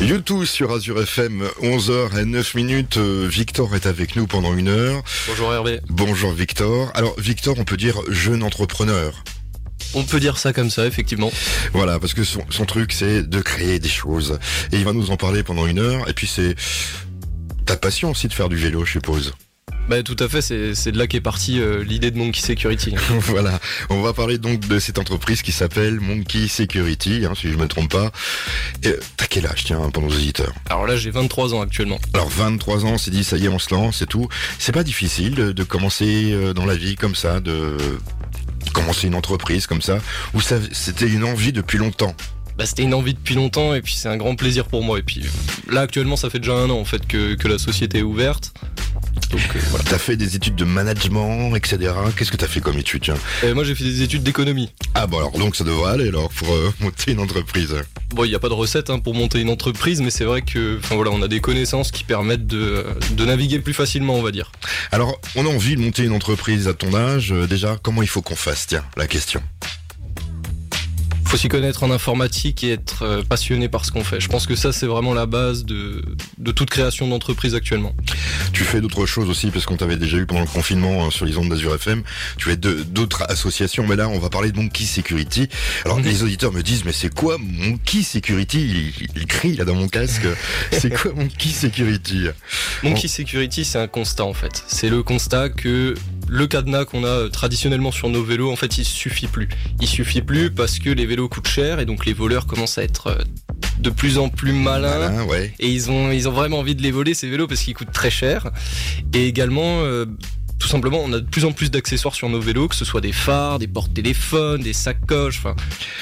YouTube sur Azure FM, 11h et 9 minutes. Euh, Victor est avec nous pendant une heure. Bonjour Hervé. Bonjour Victor. Alors Victor, on peut dire jeune entrepreneur. On peut dire ça comme ça, effectivement. Voilà, parce que son, son truc, c'est de créer des choses. Et il va nous en parler pendant une heure. Et puis c'est ta passion aussi de faire du vélo, je suppose. Bah tout à fait, c'est de là qu'est partie euh, l'idée de Monkey Security. voilà, on va parler donc de cette entreprise qui s'appelle Monkey Security, hein, si je me trompe pas. Euh, T'as quel âge, tiens, pour nos auditeurs? Alors là, j'ai 23 ans actuellement. Alors 23 ans, c'est dit, ça y est, on se lance et tout. C'est pas difficile de, de commencer euh, dans la vie comme ça, de commencer une entreprise comme ça, ou ça, c'était une envie depuis longtemps? Bah c'était une envie depuis longtemps et puis c'est un grand plaisir pour moi. Et puis là actuellement, ça fait déjà un an en fait que, que la société est ouverte. Donc euh, voilà. T'as fait des études de management, etc. Qu'est-ce que t'as fait comme études tiens Et moi j'ai fait des études d'économie. Ah bon alors donc ça devrait aller alors pour euh, monter une entreprise. Bon, il n'y a pas de recette hein, pour monter une entreprise, mais c'est vrai que, enfin voilà, on a des connaissances qui permettent de, de naviguer plus facilement, on va dire. Alors on a envie de monter une entreprise à ton âge. euh, déjà comment il faut qu'on fasse Tiens la question? Faut s'y connaître en informatique et être euh, passionné par ce qu'on fait. Je pense que ça, c'est vraiment la base de, de toute création d'entreprise actuellement. Tu fais d'autres choses aussi parce qu'on t'avait déjà eu pendant le confinement euh, sur les ondes d'Azur FM. Tu fais de- d'autres associations, mais là on va parler de Monkey Security. Alors Mhm. les auditeurs me disent mais c'est quoi Monkey Security? Il, il crie là dans mon casque. c'est quoi Monkey Security? Monkey Security, c'est un constat en fait. C'est le constat que le cadenas qu'on a euh, traditionnellement sur nos vélos, en fait, il suffit plus. Il suffit plus parce que les vélos coûtent cher et donc les voleurs commencent à être euh, de plus en plus malins. Malin, ouais. Et ils ont, ils ont vraiment envie de les voler ces vélos parce qu'ils coûtent très cher. Et également, euh, tout simplement, on a de plus en plus d'accessoires sur nos vélos, que ce soit des phares, des porte-téléphones, des sacoches, enfin,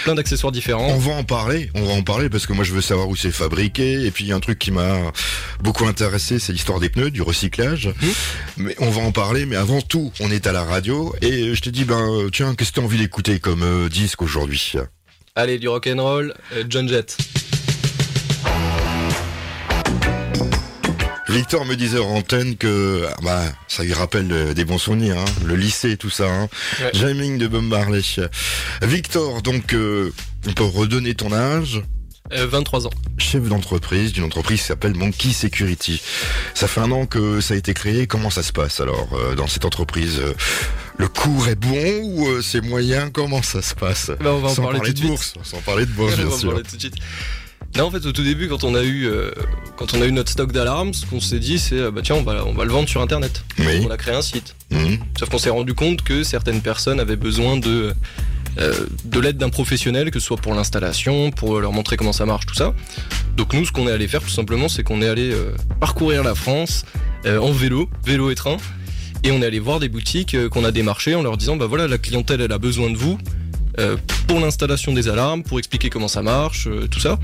plein d'accessoires différents. On va en parler, on va en parler parce que moi je veux savoir où c'est fabriqué et puis il y a un truc qui m'a beaucoup intéressé, c'est l'histoire des pneus, du recyclage. Mais on va en parler, mais avant tout, on est à la radio et je te dis ben euh, tiens, qu'est-ce que t'as envie d'écouter comme euh, disque aujourd'hui? Allez, du rock'n'roll, euh, John Jett. Victor me disait en antenne que ah bah ça lui rappelle euh, des bons souvenirs, hein, le lycée tout ça, hein. Ouais. Jamming de Bob Marley. Victor, donc euh, on peut redonner ton âge. Euh, 23 ans. chef d'entreprise d'une entreprise qui s'appelle Monkey Security. Ça fait un an que ça a été créé. Comment ça se passe alors euh, dans cette entreprise euh, Le cours est bon ou euh, c'est moyen? Comment ça se passe? Bah, on va en Sans parler de bourse, sans parler de bourse On bien va en sûr. parler tout de suite. Non, en fait, au tout début, quand on a eu, euh, quand on a eu notre stock d'alarmes, ce qu'on s'est dit, c'est, euh, bah tiens, on va, on va le vendre sur Internet. Oui. On a créé un site. Mhm. Sauf qu'on s'est rendu compte que certaines personnes avaient besoin de, euh, de l'aide d'un professionnel, que ce soit pour l'installation, pour leur montrer comment ça marche, tout ça. Donc nous, ce qu'on est allé faire, tout simplement, c'est qu'on est allé euh, parcourir la France en vélo, vélo et train, et on est allé voir des boutiques qu'on a démarchées en leur disant, bah voilà, la clientèle, elle a besoin de vous euh, pour l'installation des alarmes, pour expliquer comment ça marche, euh, tout ça.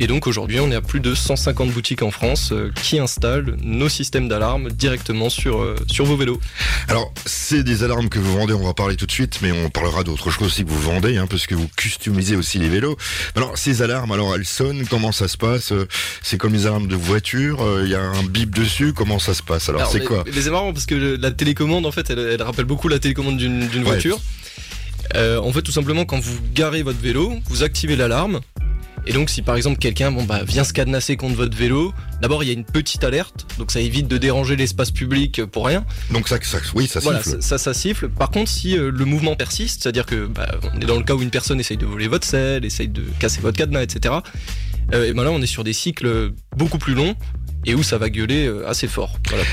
Et donc aujourd'hui, on est à plus de 150 boutiques en France euh, qui installent nos systèmes d'alarme directement sur, euh, sur vos vélos. Alors c'est des alarmes que vous vendez. On va parler tout de suite, mais on parlera d'autres choses aussi que vous vendez, hein, parce que vous customisez aussi les vélos. Alors ces alarmes, alors elles sonnent. Comment ça se passe Euh, C'est comme les alarmes de voiture. euh, Il y a un bip dessus. Comment ça se passe Alors, Alors, c'est quoi? mais C'est marrant parce que la télécommande, en fait, elle, elle rappelle beaucoup la télécommande d'une Ouais. voiture. Euh, en fait, tout simplement, quand vous garez votre vélo, vous activez l'alarme. Et donc, si par exemple quelqu'un bon, bah, vient se cadenasser contre votre vélo, d'abord il y a une petite alerte, donc ça évite de déranger l'espace public pour rien. Donc ça, ça, oui, ça Voilà, siffle. ça, ça, ça siffle. Par contre, si euh, le mouvement persiste, c'est-à-dire que bah, on est dans le cas où une personne essaye de voler votre selle, essaye de casser votre cadenas, etc. euh, et ben là, on est sur des cycles beaucoup plus longs et où ça va gueuler euh, assez fort. Voilà.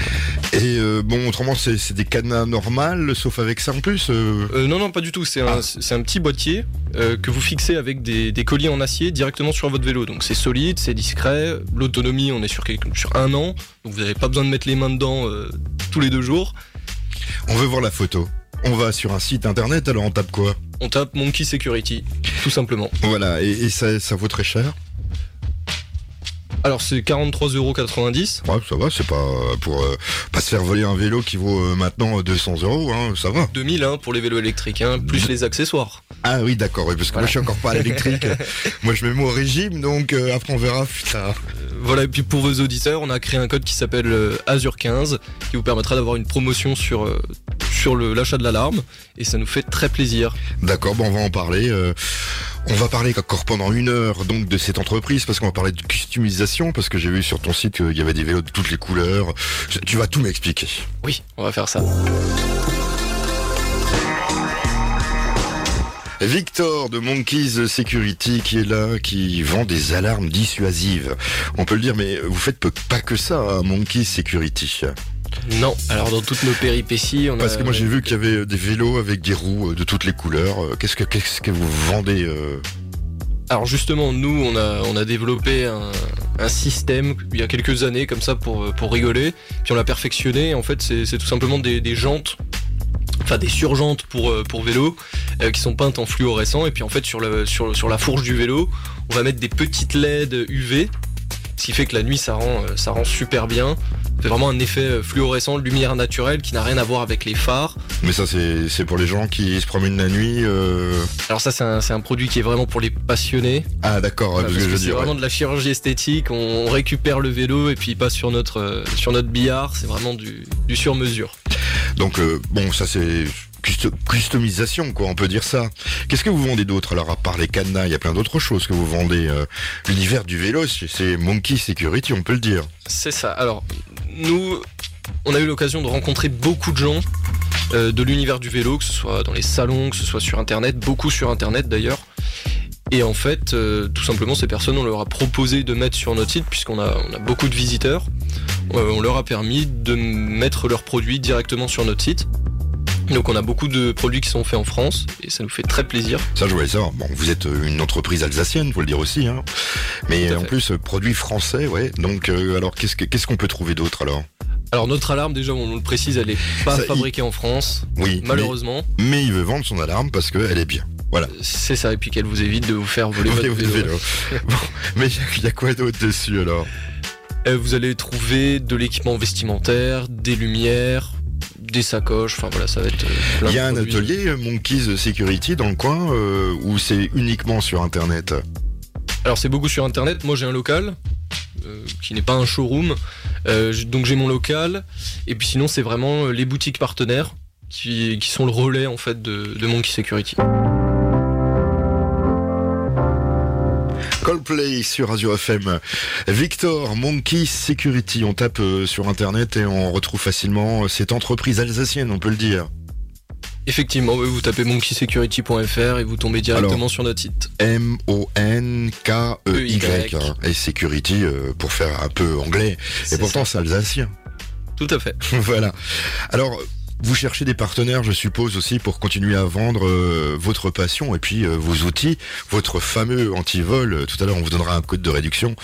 Et euh, bon, autrement, c'est des cadenas normales, sauf avec ça en plus. euh. Euh, non, non, pas du tout. C'est un, Ah. un petit boîtier que vous fixez avec des, des colliers en acier directement sur votre vélo. Donc c'est solide, c'est discret. L'autonomie, on est sur, quelque- sur un an. Donc vous n'avez pas besoin de mettre les mains dedans tous les deux jours. On veut voir la photo. On va sur un site internet, alors on tape quoi? On tape Monkey Security, tout simplement. Voilà, et, et ça, ça vaut très cher. Alors c'est 43,90€. Ouais, ça va, c'est pas euh, pour euh, pas se faire voler un vélo qui vaut euh, maintenant 200 euros, hein, ça va. 2000 hein, pour les vélos électriques, hein, plus les accessoires. Ah oui, d'accord, oui, parce que moi je suis encore pas à l'électrique. moi je mets moi au régime, donc euh, après on verra. Euh, Voilà, et puis pour vos auditeurs, on a créé un code qui s'appelle Azure 15, qui vous permettra d'avoir une promotion sur, sur l'achat de l'alarme et ça nous fait très plaisir. D'accord, bon, on va en parler. euh, on va parler encore pendant une heure donc de cette entreprise parce qu'on va parler de customisation parce que j'ai vu sur ton site qu'il y avait des vélos de toutes les couleurs. Tu vas tout m'expliquer. Oui, on va faire ça. Victor de Monkeys Security qui est là, qui vend des alarmes dissuasives. On peut le dire, mais vous faites pas que ça à Monkeys Security. Non, alors dans toutes nos péripéties, on Parce a... que moi j'ai vu qu'il y avait des vélos avec des roues euh, de toutes les couleurs. Euh, Qu'est-ce que qu'est-ce que vous vendez euh? Alors justement, nous, on a, on a développé un, un système il y a quelques années comme ça pour, pour rigoler. Puis on l'a perfectionné. En fait, c'est c'est tout simplement des, des jantes, enfin des surjantes pour, euh, pour vélo, euh, qui sont peintes en fluorescent. Et puis en fait, sur, le, sur, sur la fourche du vélo, on va mettre des petites LED UV. Ce qui fait que la nuit, ça rend, euh, ça rend super bien. C'est vraiment un effet euh, fluorescent, lumière naturelle, qui n'a rien à voir avec les phares. Mais ça c'est pour les gens qui se promènent la nuit. euh. Alors ça, c'est un, un produit qui est vraiment pour les passionnés. Ah d'accord, ouais, parce que parce que veux c'est vraiment ouais. de la chirurgie esthétique, on, récupère le vélo et puis il passe sur notre, euh, sur notre billard, c'est vraiment du, du sur-mesure. Donc euh, bon, ça c'est custo- customisation quoi, on peut dire ça. Qu'est-ce que vous vendez d'autre? Alors à part les cadenas Il y a plein d'autres choses que vous vendez. L'univers du vélo, c'est Monkey Security, on peut le dire. C'est ça. Alors, nous, on a eu l'occasion de rencontrer beaucoup de gens euh, de l'univers du vélo, que ce soit dans les salons, que ce soit sur Internet, beaucoup sur Internet d'ailleurs. Et en fait, euh, tout simplement, ces personnes, on leur a proposé de mettre sur notre site, puisqu'on a, beaucoup de visiteurs, euh, on leur a permis de mettre leurs produits directement sur notre site. Donc on a beaucoup de produits qui sont faits en France, et ça nous fait très plaisir. Ça, je voulais savoir. Bon, vous êtes euh, une entreprise alsacienne, faut le dire aussi. Hein. Mais en fait. plus, euh, produit français, ouais. Donc, euh, alors, qu'est-ce que- qu'est-ce qu'on peut trouver d'autre alors? Alors notre alarme, déjà, on le précise, elle est pas Ça, il- fabriquée en France, Oui, malheureusement. Mais, mais il veut vendre son alarme parce qu'elle est bien. Voilà. C'est ça, et puis qu'elle vous évite de vous faire voler votre vélo. vélo. Bon, mais il y a quoi d'autre dessus alors? Euh, vous allez trouver de l'équipement vestimentaire, des lumières, des sacoches, enfin voilà, ça va être euh, Il y a un produits. atelier euh, Monkeys Security dans le coin euh, où c'est uniquement sur Internet. Alors c'est beaucoup sur internet, moi j'ai un local euh, qui n'est pas un showroom, Euh, donc j'ai mon local, et puis sinon c'est vraiment les boutiques partenaires qui, qui sont le relais en fait de, de Monkey Security. Coldplay sur Radio FM. Victor, Monkey Security. On tape euh, sur Internet et on retrouve facilement euh, cette entreprise alsacienne, on peut le dire. Effectivement, vous tapez monkeysecurity.fr et vous tombez directement Alors, sur notre site. M-O-N-K-E-Y. E-Y. hein. Et Security euh, pour faire un peu anglais. Et pourtant, c'est alsacien. Tout à fait. voilà. Alors, vous cherchez des partenaires, je suppose aussi, pour continuer à vendre euh, votre passion et puis euh, vos outils, votre fameux antivol. Euh, Tout à l'heure, on vous donnera un code de réduction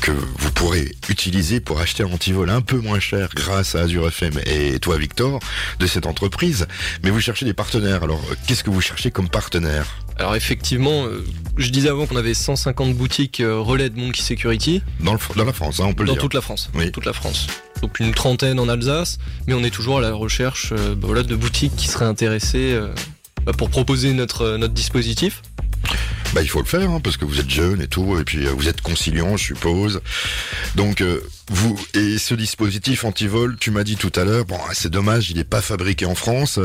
que vous pourrez utiliser pour acheter un antivol un peu moins cher grâce à Azure FM et toi, Victor, de cette entreprise. Mais vous cherchez des partenaires. Alors, qu'est-ce que vous cherchez comme partenaire? Alors effectivement, je disais avant qu'on avait 150 boutiques relais de Monkey Security dans, le, dans la France, hein, on peut le dans dire. toute la France. Oui. Toute la France. Donc une trentaine en Alsace, mais on est toujours à la recherche euh, bah voilà, de boutiques qui seraient intéressées euh, bah, pour proposer notre, euh, notre dispositif. Bah, il faut le faire, hein, parce que vous êtes jeune et tout, et puis vous êtes conciliant, je suppose. Donc, vous et ce dispositif anti-vol, tu m'as dit tout à l'heure, bon, c'est dommage, il n'est pas fabriqué en France.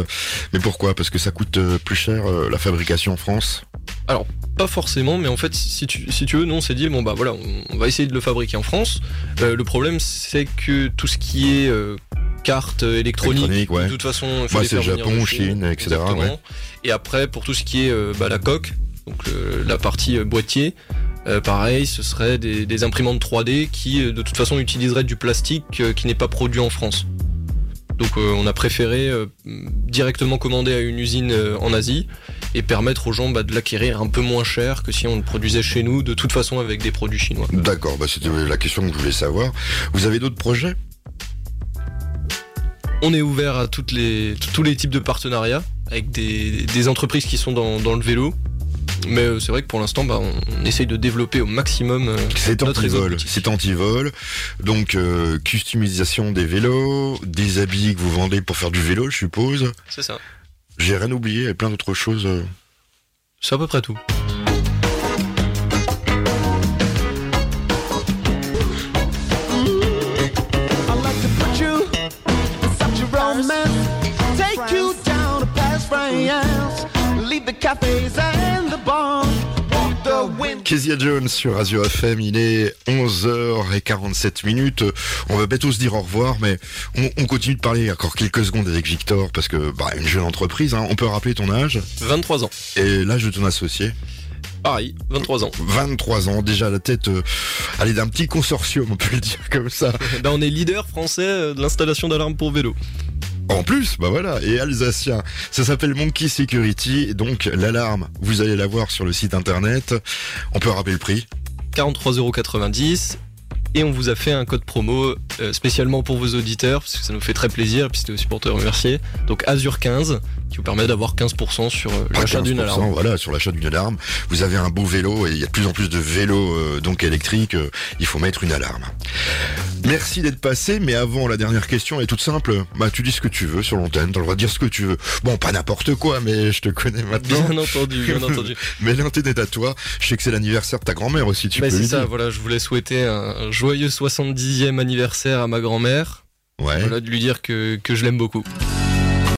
Mais pourquoi? Parce que ça coûte plus cher la fabrication en France? Alors pas forcément, mais en fait si tu, si tu veux, nous on s'est dit bon bah voilà, on, on va essayer de le fabriquer en France. Euh, le problème c'est que tout ce qui est euh, carte électronique, Électronique, ouais. de toute façon, il faut Bah, les faire Japon, Chine, etc., ouais. Et après pour tout ce qui est euh, bah, la coque, donc le- la partie euh, boîtier. euh, pareil, ce serait des, des imprimantes 3D qui euh, de toute façon utiliseraient du plastique euh, qui n'est pas produit en France. Donc euh, on a préféré euh, directement commander à une usine euh, en Asie et permettre aux gens bah, de l'acquérir un peu moins cher que si on le produisait chez nous, de toute façon avec des produits chinois. D'accord, bah, c'était la question que je voulais savoir. Vous avez d'autres projets? On est ouvert à toutes les, tous les types de partenariats avec des, des entreprises qui sont dans, dans le vélo. Mais euh, c'est vrai que pour l'instant, bah, on, on essaye de développer au maximum euh, C'est anti-vol. C'est anti-vol. Donc, euh, customisation des vélos, des habits que vous vendez pour faire du vélo, je suppose. C'est ça. J'ai rien oublié, il y a plein d'autres choses. euh. C'est à peu près tout. Cafés and the bars. Kezia Jones sur Radio FM, il est 11h47 minutes. On va bientôt se dire au revoir, mais on, continue de parler encore quelques secondes avec Victor, parce que bah, une jeune entreprise, hein. on peut rappeler ton âge? 23 ans. Et l'âge de ton associé? Pareil, 23 ans. 23 ans, déjà la tête, euh, allez, d'un petit consortium, on peut le dire comme ça. ben, on est leader français euh, de l'installation d'alarmes pour vélo. En plus, bah voilà, et alsacien. Ça s'appelle Monkey Security, donc l'alarme, vous allez la voir sur le site internet. On peut rappeler le prix 43,90€ et on vous a fait un code promo euh, spécialement pour vos auditeurs parce que ça nous fait très plaisir puis c'était aussi pour te remercier donc Azure 15 qui vous permet d'avoir 15% sur euh, l'achat d'une alarme voilà sur l'achat d'une alarme vous avez un beau vélo et il y a de plus en plus de vélos euh, donc électriques il faut mettre une alarme Merci d'être passé, mais avant la dernière question est toute simple. Bah tu dis ce que tu veux sur l'antenne, t'as le droit de dire ce que tu veux. Bon, pas n'importe quoi, mais je te connais maintenant. Bien entendu, bien entendu. mais l'antenne est à toi. Je sais que c'est l'anniversaire de ta grand-mère aussi, tu bah, C'est ça, voilà, je voulais souhaiter un joyeux 70e anniversaire à ma grand-mère. Ouais. Voilà, de lui dire que, que je l'aime beaucoup.